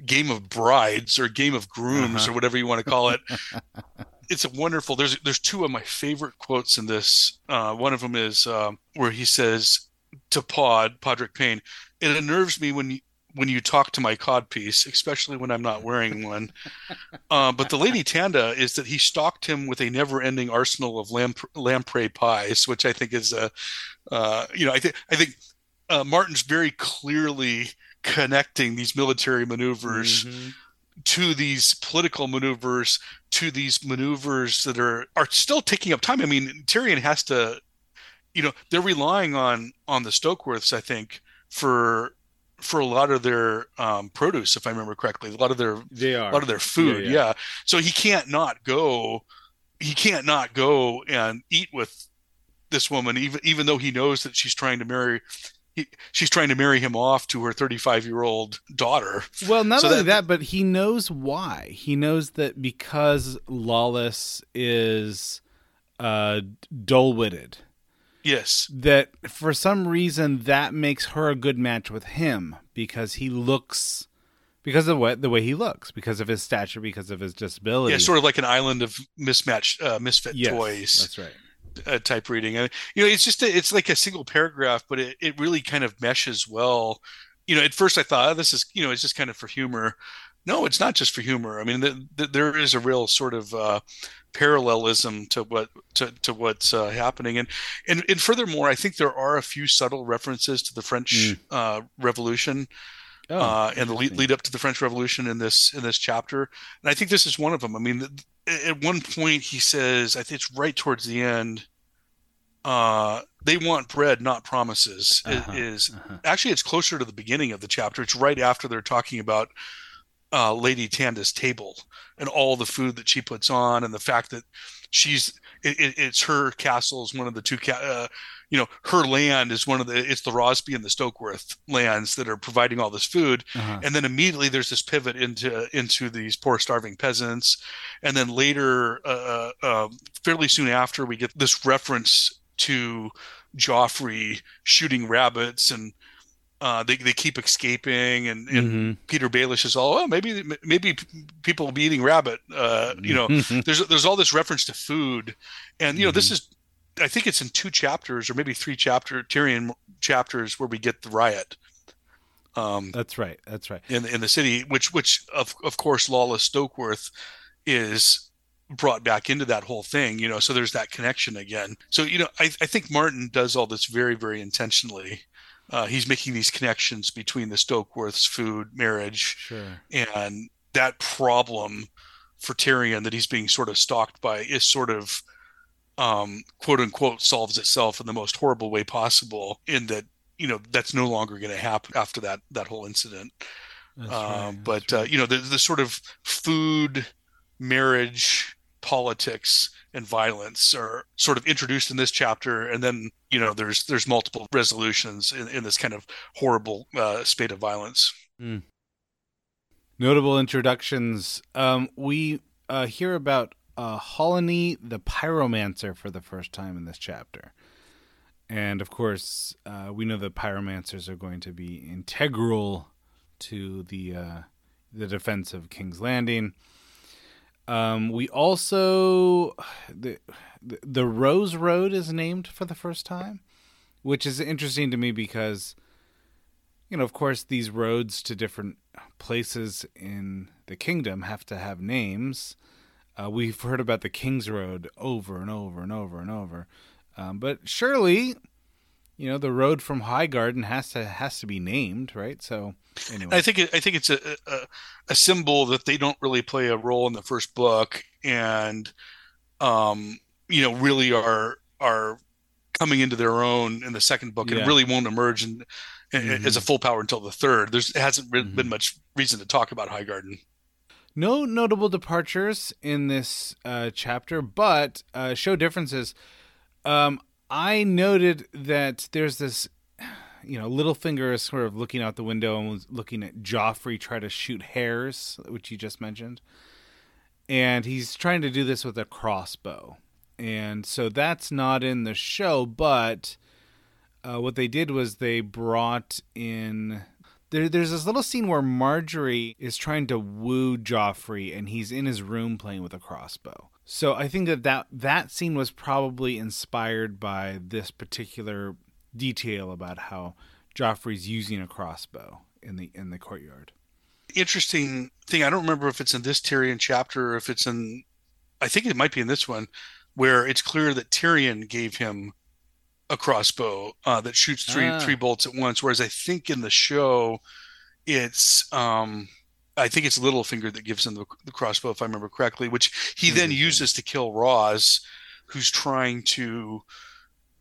game of brides or game of grooms Uh-huh. or whatever you want to call it. it's a wonderful. There's there's two of my favorite quotes in this. Uh, one of them is um, where he says to Pod Podrick Payne, "It unnerves me when you." When you talk to my codpiece, especially when I'm not wearing one, uh, but the Lady Tanda is that he stocked him with a never-ending arsenal of lamp- lamprey pies, which I think is a, uh, you know, I think I think uh, Martin's very clearly connecting these military maneuvers Mhm. to these political maneuvers to these maneuvers that are are still taking up time. I mean, Tyrion has to, you know, they're relying on on the Stokeworths, I think, for for a lot of their um, produce, if I remember correctly, a lot of their They are a lot of their food. Yeah, Yeah, yeah. So he can't not go. He can't not go and eat with this woman, even even though he knows that she's trying to marry. He, she's trying to marry him off to her 35 year old daughter. Well, not So only that- that, but he knows why. He knows that because Lollys is uh, dull-witted, Yes. that for some reason that makes her a good match with him because he looks because of what the way he looks, because of his stature, because of his disability. Yeah, sort of like an island of mismatched, uh, misfit Yes, toys That's right. uh, type reading. You know, it's just a, it's like a single paragraph, but it, it really kind of meshes well. You know, at first I thought oh, this is you know it's just kind of for humor. No, it's not just for humor. I mean, th- th- there is a real sort of uh, parallelism to what to, to what's uh, happening, and, and and furthermore, I think there are a few subtle references to the French uh, Revolution Oh, uh, and the lead, lead up to the French Revolution in this in this chapter. And I think this is one of them. I mean, at one point he says, I think it's right towards the end. Uh, they want bread, not promises. Uh-huh, is uh-huh. actually it's closer to the beginning of the chapter. It's right after they're talking about uh, Lady Tanda's table and all the food that she puts on, and the fact that she's it, it, it's her castle is one of the two ca- uh, you know her land is one of the it's the Rosby and the Stokeworth lands that are providing all this food Uh-huh. and then immediately there's this pivot into into these poor starving peasants and then later uh, uh, fairly soon after we get this reference to Joffrey shooting rabbits and uh, they, they keep escaping and, and Mhm. Petyr Baelish is all oh maybe maybe people will be eating rabbit uh, you know there's there's all this reference to food and you know this is I think it's in two chapters or maybe three chapter Tyrion chapters where we get the riot um That's right. That's right. in in the city which which of of course Lollys Stokeworth is brought back into that whole thing you know so there's that connection again so you know I, I think Martin does all this very very intentionally uh, he's making these connections between the Stokeworths food marriage Sure. and that problem for Tyrion that he's being sort of stalked by is sort of um, quote unquote solves itself in the most horrible way possible in that you know that's no longer going to happen after that that whole incident That's uh, right, but that's uh, you know the, the sort of food marriage politics and violence are sort of introduced in this chapter. And then you know there's there's multiple resolutions in, in this kind of horrible uh, spate of violence. Mm. notable introductions. Um, we uh, hear about uh, the pyromancer for the first time in this chapter. And of course uh, we know the pyromancers are going to be integral to the uh, the defense of king's landing um, we also the the Rose Road is named for the first time, which is interesting to me because you know, of course, these roads to different places in the kingdom have to have names. Uh, we've heard about the King's Road over and over and over and over, um, but surely you know the road from Highgarden has to has to be named, right? So anyway, I think it, I think it's a, a, a symbol that they don't really play a role in the first book, and um, you know really are are coming into their own in the second book, yeah. and really won't emerge in, mm-hmm. as a full power until the third. There's hasn't mm-hmm. been much reason to talk about Highgarden. No notable departures in this uh, chapter, but uh, show differences. Um, I noted that there's this, you know, Littlefinger is sort of looking out the window and was looking at Joffrey try to shoot hares, which you just mentioned. And he's trying to do this with a crossbow. And so that's not in the show, but uh, what they did was they brought in. There, there's this little scene where Margaery is trying to woo Joffrey, and he's in his room playing with a crossbow. So I think that, that that scene was probably inspired by this particular detail about how Joffrey's using a crossbow in the in the courtyard. Interesting thing. I don't remember if it's in this Tyrion chapter or if it's in. I think it might be in this one, where it's clear that Tyrion gave him a crossbow uh, that shoots three ah. three bolts at once. Whereas I think in the show, it's um, I think it's Littlefinger that gives him the, the crossbow, if I remember correctly, which he mm-hmm. then uses to kill Ros, who's trying to,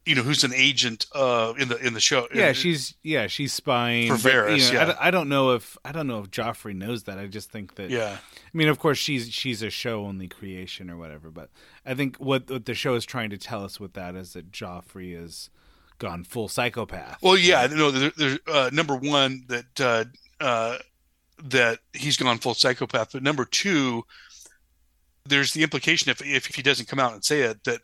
you know, who's an agent uh, in the in the show. Yeah, in, she's yeah she's spying for Varys. You know, yeah. I, I, don't know if I don't know if Joffrey knows that. I just think that. Yeah. I mean, of course, she's she's a show only creation or whatever, but I think what, what the show is trying to tell us with that is that Joffrey is gone full psychopath. Well, yeah, no, there's uh, number one that. Uh, uh, that he's gone full psychopath. But number two, there's the implication if if he doesn't come out and say it that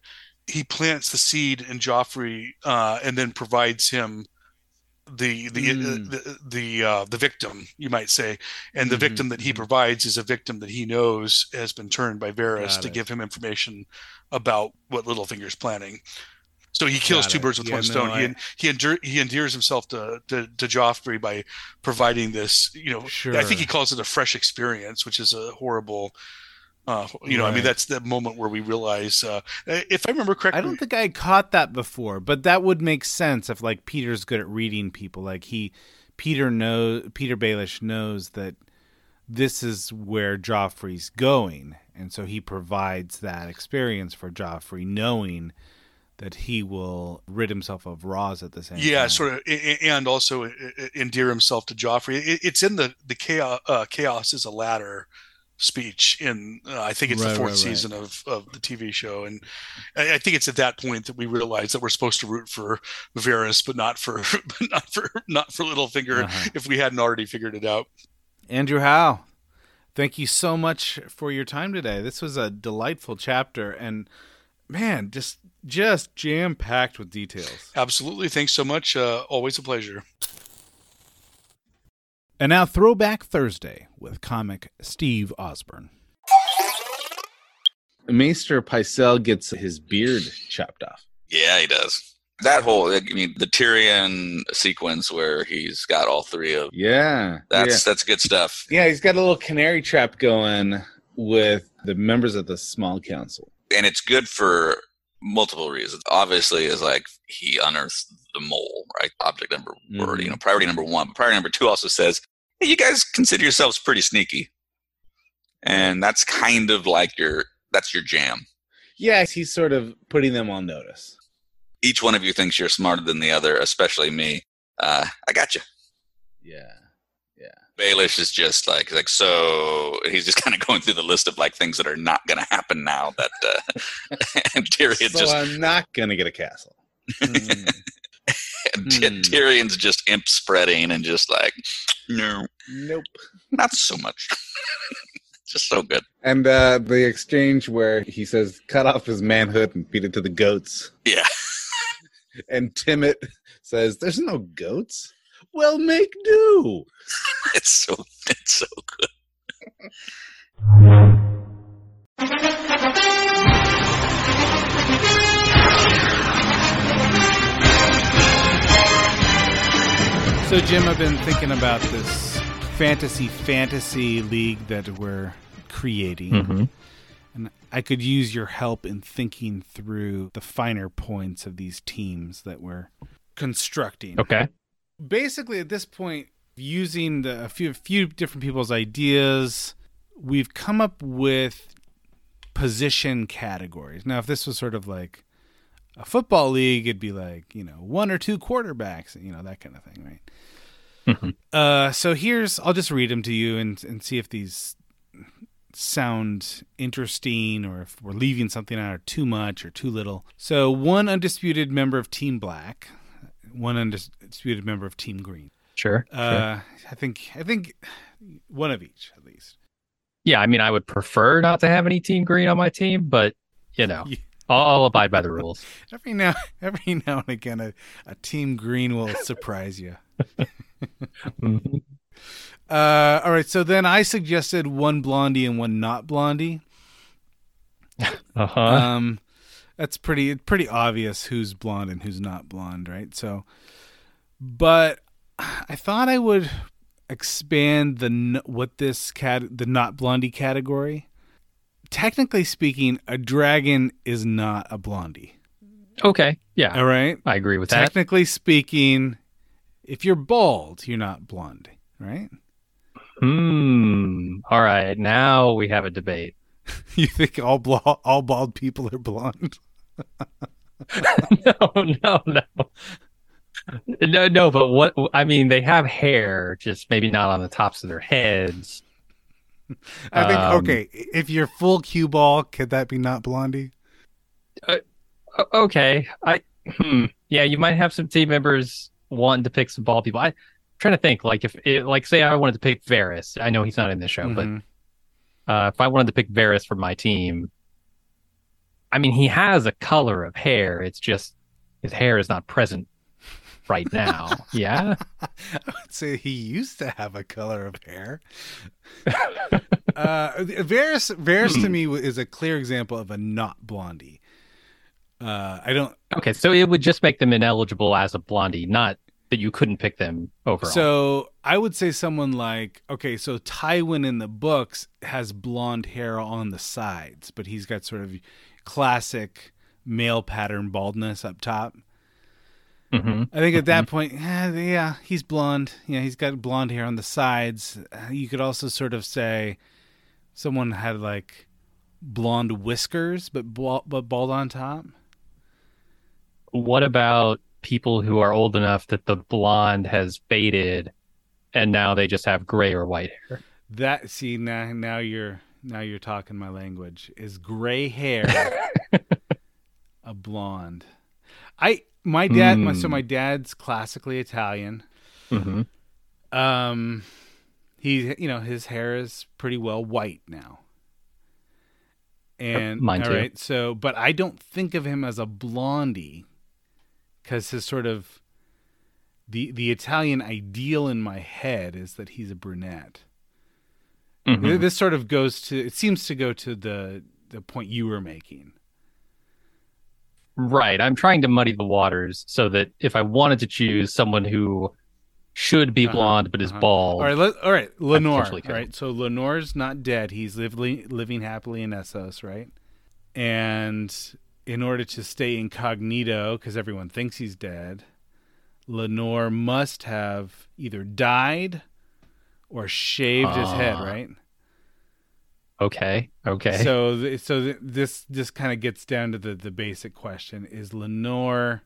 he plants the seed in Joffrey uh, and then provides him the the mm. the the, uh, the victim you might say and the mm-hmm. victim that he mm-hmm. provides is a victim that he knows has been turned by Varys Got to it. give him information about what Littlefinger's planning so he kills Got two it. birds with yeah, one no, stone. I... He he, endure, he endears himself to, to to Joffrey by providing this. You know, sure. I think he calls it a fresh experience, which is a horrible. Uh, you know, right. I mean, that's the moment where we realize, uh, if I remember correctly. I don't think I caught that before, but that would make sense if like Petyr's good at reading people. Like he, Petyr knows, Petyr Baelish knows that this is where Joffrey's going, and so he provides that experience for Joffrey, knowing that he will rid himself of Ros at the same time. yeah, time. sort of, and also endear himself to Joffrey. It's in the the chaos. Uh, chaos is a ladder speech in uh, I think it's right, the fourth right, season right. of of the TV show, and I, think it's at that point that we realize that we're supposed to root for Varys, but not for but not for not for Littlefinger uh-huh. if we hadn't already figured it out. Andrew Howe, thank you so much for your time today. This was a delightful chapter, and man, just just jam packed with details. Absolutely. Thanks so much. Uh, always a pleasure. And now, Throwback Thursday with comic Steve Osborne. Maester Pycelle gets his beard chopped off. Yeah, he does. That whole, I mean, the Tyrion sequence where he's got all three of. Yeah, that's yeah. that's good stuff. Yeah, he's got a little canary trap going with the members of the small council, and it's good for multiple reasons. Obviously, is like he unearths the mole, right? Object number, mm-hmm. or you know, priority number one. But priority number two also says, hey, you guys consider yourselves pretty sneaky, and that's kind of like your that's your jam. Yes, he's sort of putting them on notice. Each one of you thinks you're smarter than the other, especially me. Uh, I got you. Yeah, Yeah. Baelish is just like like so he's just kind of going through the list of like things that are not going to happen now that uh, and Tyrion so just I'm not gonna get a castle. And Ty- Hmm. Tyrion's just imp spreading and just like no nope. not so much just so good And uh, the exchange where he says, "Cut off his manhood and feed it to the goats," yeah and Timett says, "There's no goats." Well, make do. it's so it's so good So, Jim, I've been thinking about this fantasy fantasy league that we're creating, Mm-hmm. and I could use your help in thinking through the finer points of these teams that we're constructing. Okay. Basically, at this point, using the, a few a few different people's ideas, we've come up with position categories. Now, if this was sort of like a football league, it'd be like you know one or two quarterbacks, you know that kind of thing, right? Mhm. Uh, so here's I'll just read them to you and and see if these sound interesting or if we're leaving something out or too much or too little. So one undisputed member of Team Black, one undisputed member of Team Green. Sure. sure. Uh, I think I think one of each at least. Yeah, I mean, I would prefer not to have any team green on my team, but you know, Yeah. I'll, I'll abide by the rules. Every now every now and again, a, a Team Green will surprise you. Mhm. Uh, all right, so then I suggested one blondie and one not blondie. Uh-huh. Um, that's pretty pretty obvious who's blonde and who's not blonde, right? So, but I thought I would expand the what this cat the not blondie category. Technically speaking, a dragon is not a blondie. okay. Yeah, All right. I agree with that. Technically speaking, if you're bald, you're not blonde, right? Hmm. All right. Now we have a debate. You think all blo- all bald people are blonde? No, no, no. No, no, but what I mean, they have hair, just maybe not on the tops of their heads. I think Um, okay. If you're full cue ball, could that be not blondie? O- Okay, I hmm. Yeah, you might have some team members wanting to pick some ball people. I am trying to think like if it, like say I wanted to pick Varys. I know he's not in this show, Mhm. but uh, if I wanted to pick Varys for my team, I mean he has a color of hair. It's just his hair is not present right now. yeah. I would say he used to have a color of hair. uh, Varys, Varys to me is a clear example of a not blondie. Uh, I don't. Okay, so it would just make them ineligible as a blondie, not that you couldn't pick them overall. So I would say someone like okay, so Tywin in the books has blonde hair on the sides, but he's got sort of classic male pattern baldness up top. Mhm. I think at that point, eh, yeah, he's blonde. Yeah, he's got blonde hair on the sides. You could also sort of say someone had like blonde whiskers, but bald, but bald on top. What about people who are old enough that the blonde has faded and now they just have gray or white hair? That see now now you're now you're talking my language. Is gray hair a blonde? I my dad my, so Hmm. my dad's classically Italian. hmm Um he you know his hair is pretty well white now. And mine all too. right, so but I don't think of him as a blondie cuz his sort of the the Italian ideal in my head is that he's a brunette. Mhm. This sort of goes to it seems to go to the the point you were making. Right. I'm trying to muddy the waters so that if I wanted to choose someone who should be Uh-huh, blonde but is uh-huh. bald, All right, let, all right, Laenor. All right, so Laenor's not dead. He's living living happily in Essos, right? And in order to stay incognito, because everyone thinks he's dead, Laenor must have either died or shaved his head, Ah. right? Okay, okay. So, th- so th- this this kind of gets down to the the basic question: Is Laenor,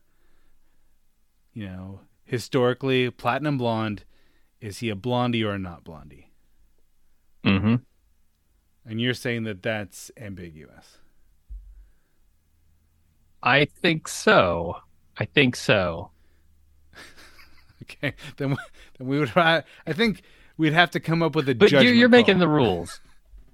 you know, historically platinum blonde? is he a blondie or a not blondie? Mm-hmm. And you're saying that that's ambiguous. I think so. I think so. Okay, then we, then we would. I think we'd have to come up with a. But you're, judgment you're making the rules.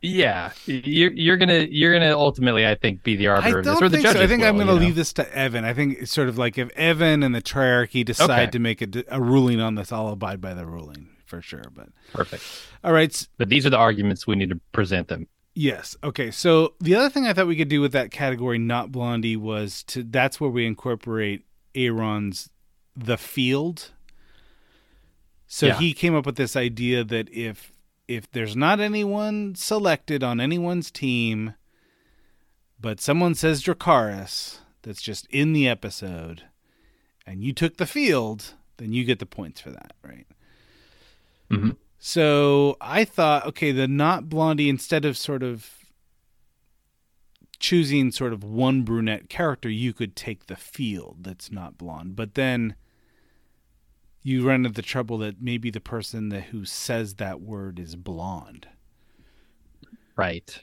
Yeah, you're you're gonna you're gonna ultimately, I think, be the arbiter of this, or the think so. I think I'm going to you know? leave this to Evan. I think it's sort of like if Evan and the triarchy decide Okay. to make a, a ruling on this, I'll abide by the ruling for sure. But Perfect. all right, But these are the arguments we need to present them. Yes. Okay. So the other thing I thought we could do with that category, not blondie, was to that's where we incorporate Aaron's the field. So Yeah. he came up with this idea that if if there's not anyone selected on anyone's team, but someone says Dracarys that's just in the episode, and you took the field, then you get the points for that, right? Mhm. So I thought, okay, the not blondie, instead of sort of choosing sort of one brunette character, you could take the field that's not blonde. But then you run into the trouble that maybe the person that who says that word is blonde. Right.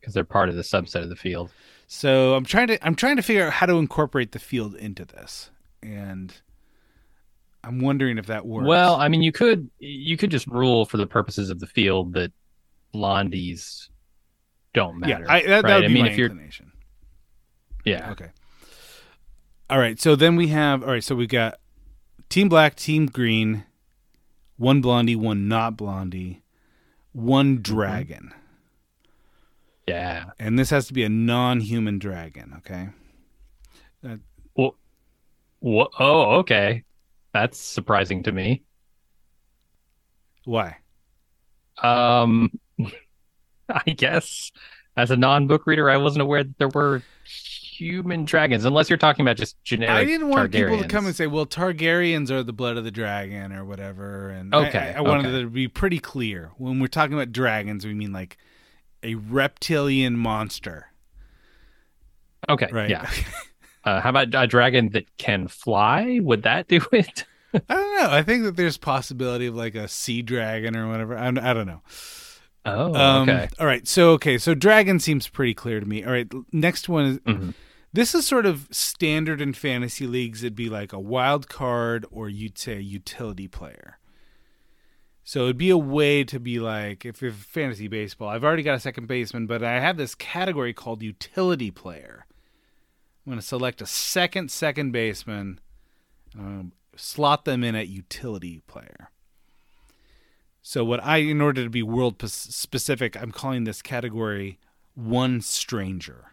Because they're part of the subset of the field. So I'm trying to I'm trying to figure out how to incorporate the field into this. And I'm wondering if that works. Well, I mean, you could you could just rule for the purposes of the field that blondies don't yeah, matter. I, that, that right? would I mean, my if you're inclination. yeah, Okay. All right. So then we have all right. So we've got Team Black, Team Green, one Blondie, one not Blondie, one dragon, yeah. and this has to be a non-human dragon. Okay. Wha oh, okay. That's surprising to me. Why? Um, I guess as a non-book reader, I wasn't aware that there were human dragons, unless you're talking about just generic. I didn't want people to come and say, "Well, Targaryens are the blood of the dragon" or whatever. And Okay, I, I wanted okay. to be pretty clear when we're talking about dragons. We mean like a reptilian monster, Okay, right? yeah. Uh, how about a dragon that can fly? Would that do it? I don't know. I think that there's possibility of like a sea dragon or whatever. I, I don't know. Oh, Um, okay. All right. So okay. So dragon seems pretty clear to me. All right. Next one is Mhm. This is sort of standard in fantasy leagues. It'd be like a wild card or you'd say a utility player. So it'd be a way to be like if if fantasy baseball, I've already got a second baseman, but I have this category called utility player. I'm going to select a second second baseman, um, slot them in at utility player. So what I, in order to be world specific, I'm calling this category one stranger.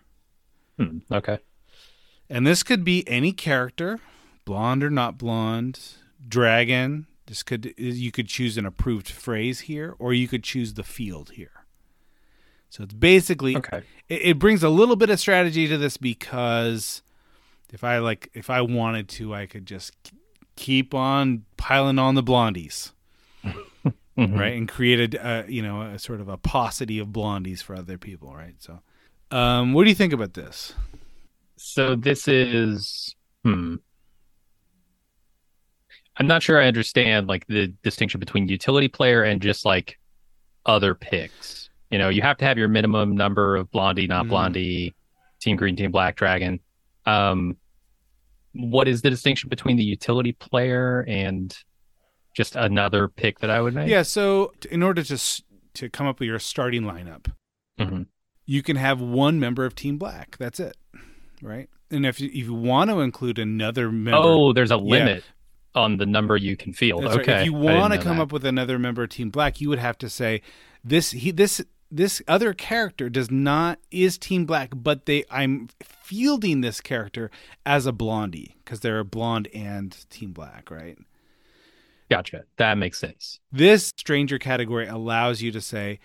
Hmm, okay. And this could be any character, blonde or not blonde, dragon. This could you could choose an approved phrase here, or you could choose the field here. So it's basically Okay. it, it brings a little bit of strategy to this because if I like if I wanted to, I could just keep on piling on the blondies, Mhm. right, and create a uh, you know a sort of a paucity of blondies for other people, right? So, um, what do you think about this? So this is hmm. I'm not sure I understand like the distinction between utility player and just like other picks. You know, you have to have your minimum number of blondie, not Mhm. blondie, team green, team black dragon. Um what is the distinction between the utility player and just another pick that I would make? Yeah, so in order to to come up with your starting lineup, Mhm. you can have one member of Team Black. That's it, right? And if you, if you want to include another member, Oh, there's a limit on the number you can field. That's right. okay. If you want to come that. up with another member of Team Black, you would have to say this he this this other character does not is Team Black, but they I'm fielding this character as a blondie because they're a blonde and Team Black, right? Gotcha. That makes sense. This stranger category allows you to say,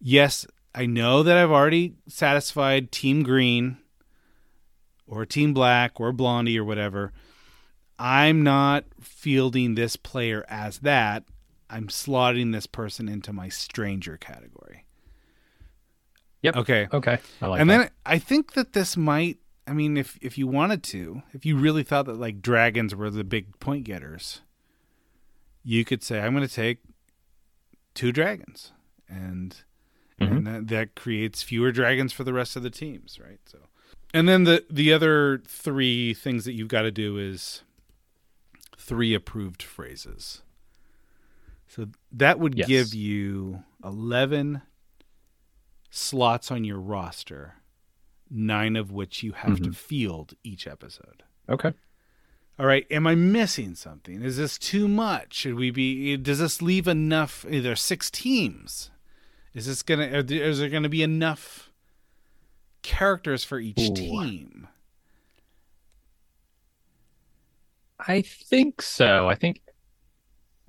yes, I know that I've already satisfied Team Green or Team Black or Blondie or whatever. I'm not fielding this player as that. I'm slotting this person into my stranger category. Yep. Okay. Okay. I like it. and that. then I think that this might I mean if if you wanted to, if you really thought that like dragons were the big point getters, you could say, I'm going to take two dragons. And, Mhm. and that, that creates fewer dragons for the rest of the teams, right? So, and then the, the other three things that you've got to do is three approved phrases. So that would Yes. give you 11 slots on your roster, nine of which you have to Mhm. field each episode. Okay. All right, am I missing something? Is this too much? Should we be? Does this leave enough? Are there six teams? Is this gonna? is there gonna be enough characters for each Ooh. team? I think so. I think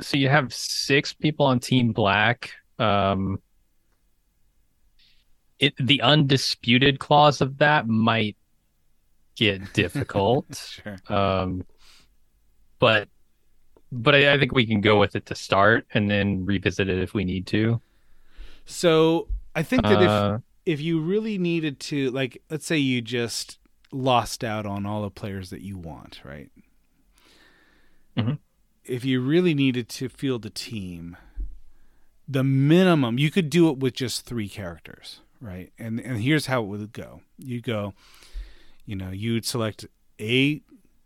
so. You have six people on Team Black. Um, it the undisputed clause of that might get difficult. Sure. um, but but I, I think we can go with it to start and then revisit it if we need to. So I think that Uh, if you really needed to, like, let's say you just lost out on all the players that you want, right? Mhm. If you really needed to field a team, the minimum you could do it with just three characters, right? And and here's how it would go: you go, you know, you'd select a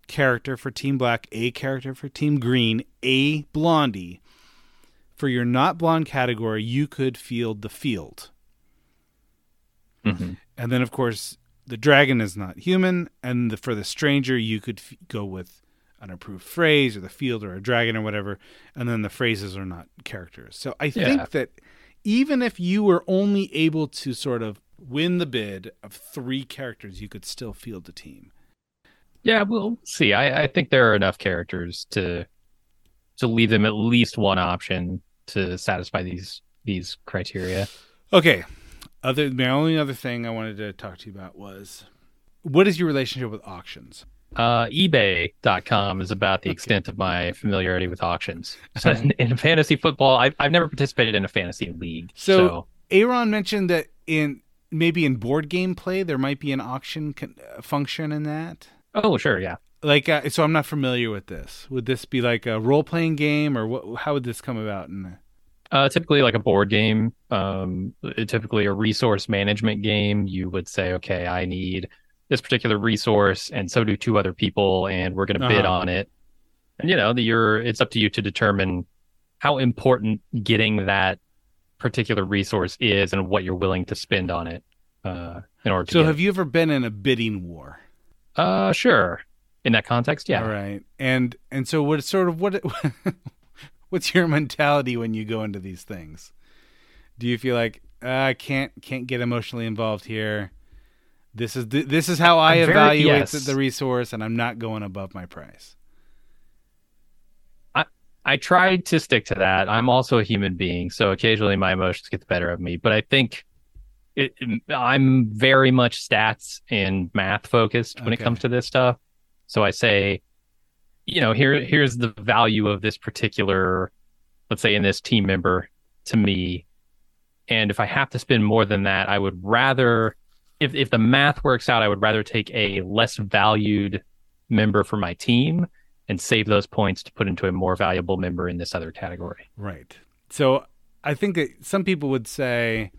character for Team Black, a character for Team Green, a Blondie. For your not blonde category, you could field the field. Mhm. And then, of course, the dragon is not human. And the, for the stranger, you could f- go with an approved phrase or the field or a dragon or whatever. And then the phrases are not characters. So I Yeah. think that even if you were only able to sort of win the bid of three characters, you could still field the team. Yeah, we'll see. I, I think there are enough characters to to leave them at least one option to satisfy these these criteria. Okay. Other my only other thing I wanted to talk to you about was what is your relationship with auctions? Uh, eBay.com is about the extent of my familiarity with auctions. So in, in fantasy football, I've, I've never participated in a fantasy league. So- So, Aaron mentioned that in maybe in board game play there might be an auction con- uh, function in that. oh, sure, yeah. Like, uh, so I'm not familiar with this. Would this be like a role playing game, or what? How would this come about? In. Uh, typically, like a board game, um, typically a resource management game, you would say, okay, I need this particular resource, and so do two other people, and we're going to bid Uh-huh. on it. And you know, the, you're it's up to you to determine how important getting that particular resource is and what you're willing to spend on it. Uh, in order to So, have you ever been in a bidding war? uh, sure. In that context, yeah. All right. And and so, what sort of what? what's your mentality when you go into these things? Do you feel like uh, I can't can't get emotionally involved here? This is the, this is how I I'm very- evaluate yes. the, resource, and I'm not going above my price. I I tried to stick to that. I'm also a human being, so occasionally my emotions get the better of me. But I think it, I'm very much stats and math focused when Okay. it comes to this stuff. So I say, you know, here here's the value of this particular, let's say, in this team member to me. And if I have to spend more than that, I would rather, if if the math works out, I would rather take a less valued member for my team and save those points to put into a more valuable member in this other category. Right. So I think that some people would say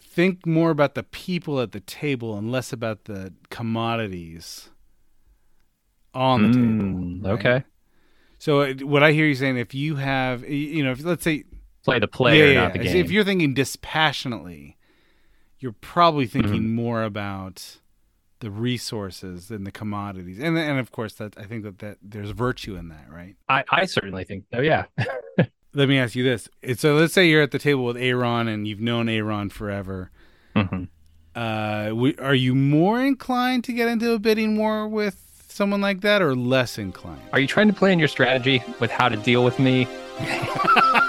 think more about the people at the table and less about the commodities on the table. Mm, right? Okay. So uh, what I hear you saying, if you have, you know, if, let's say, Play the player, yeah, yeah, not the yeah. game. if you're thinking dispassionately, you're probably thinking Mm-hmm. more about the resources than the commodities, and and of course that I think that that there's virtue in that, right? I, I certainly think so. Yeah. Let me ask you this: so let's say you're at the table with Aaron and you've known Aaron forever. Mhm. Uh, we, are you more inclined to get into a bidding war with someone like that, or less inclined? Are you trying to plan your strategy with how to deal with me?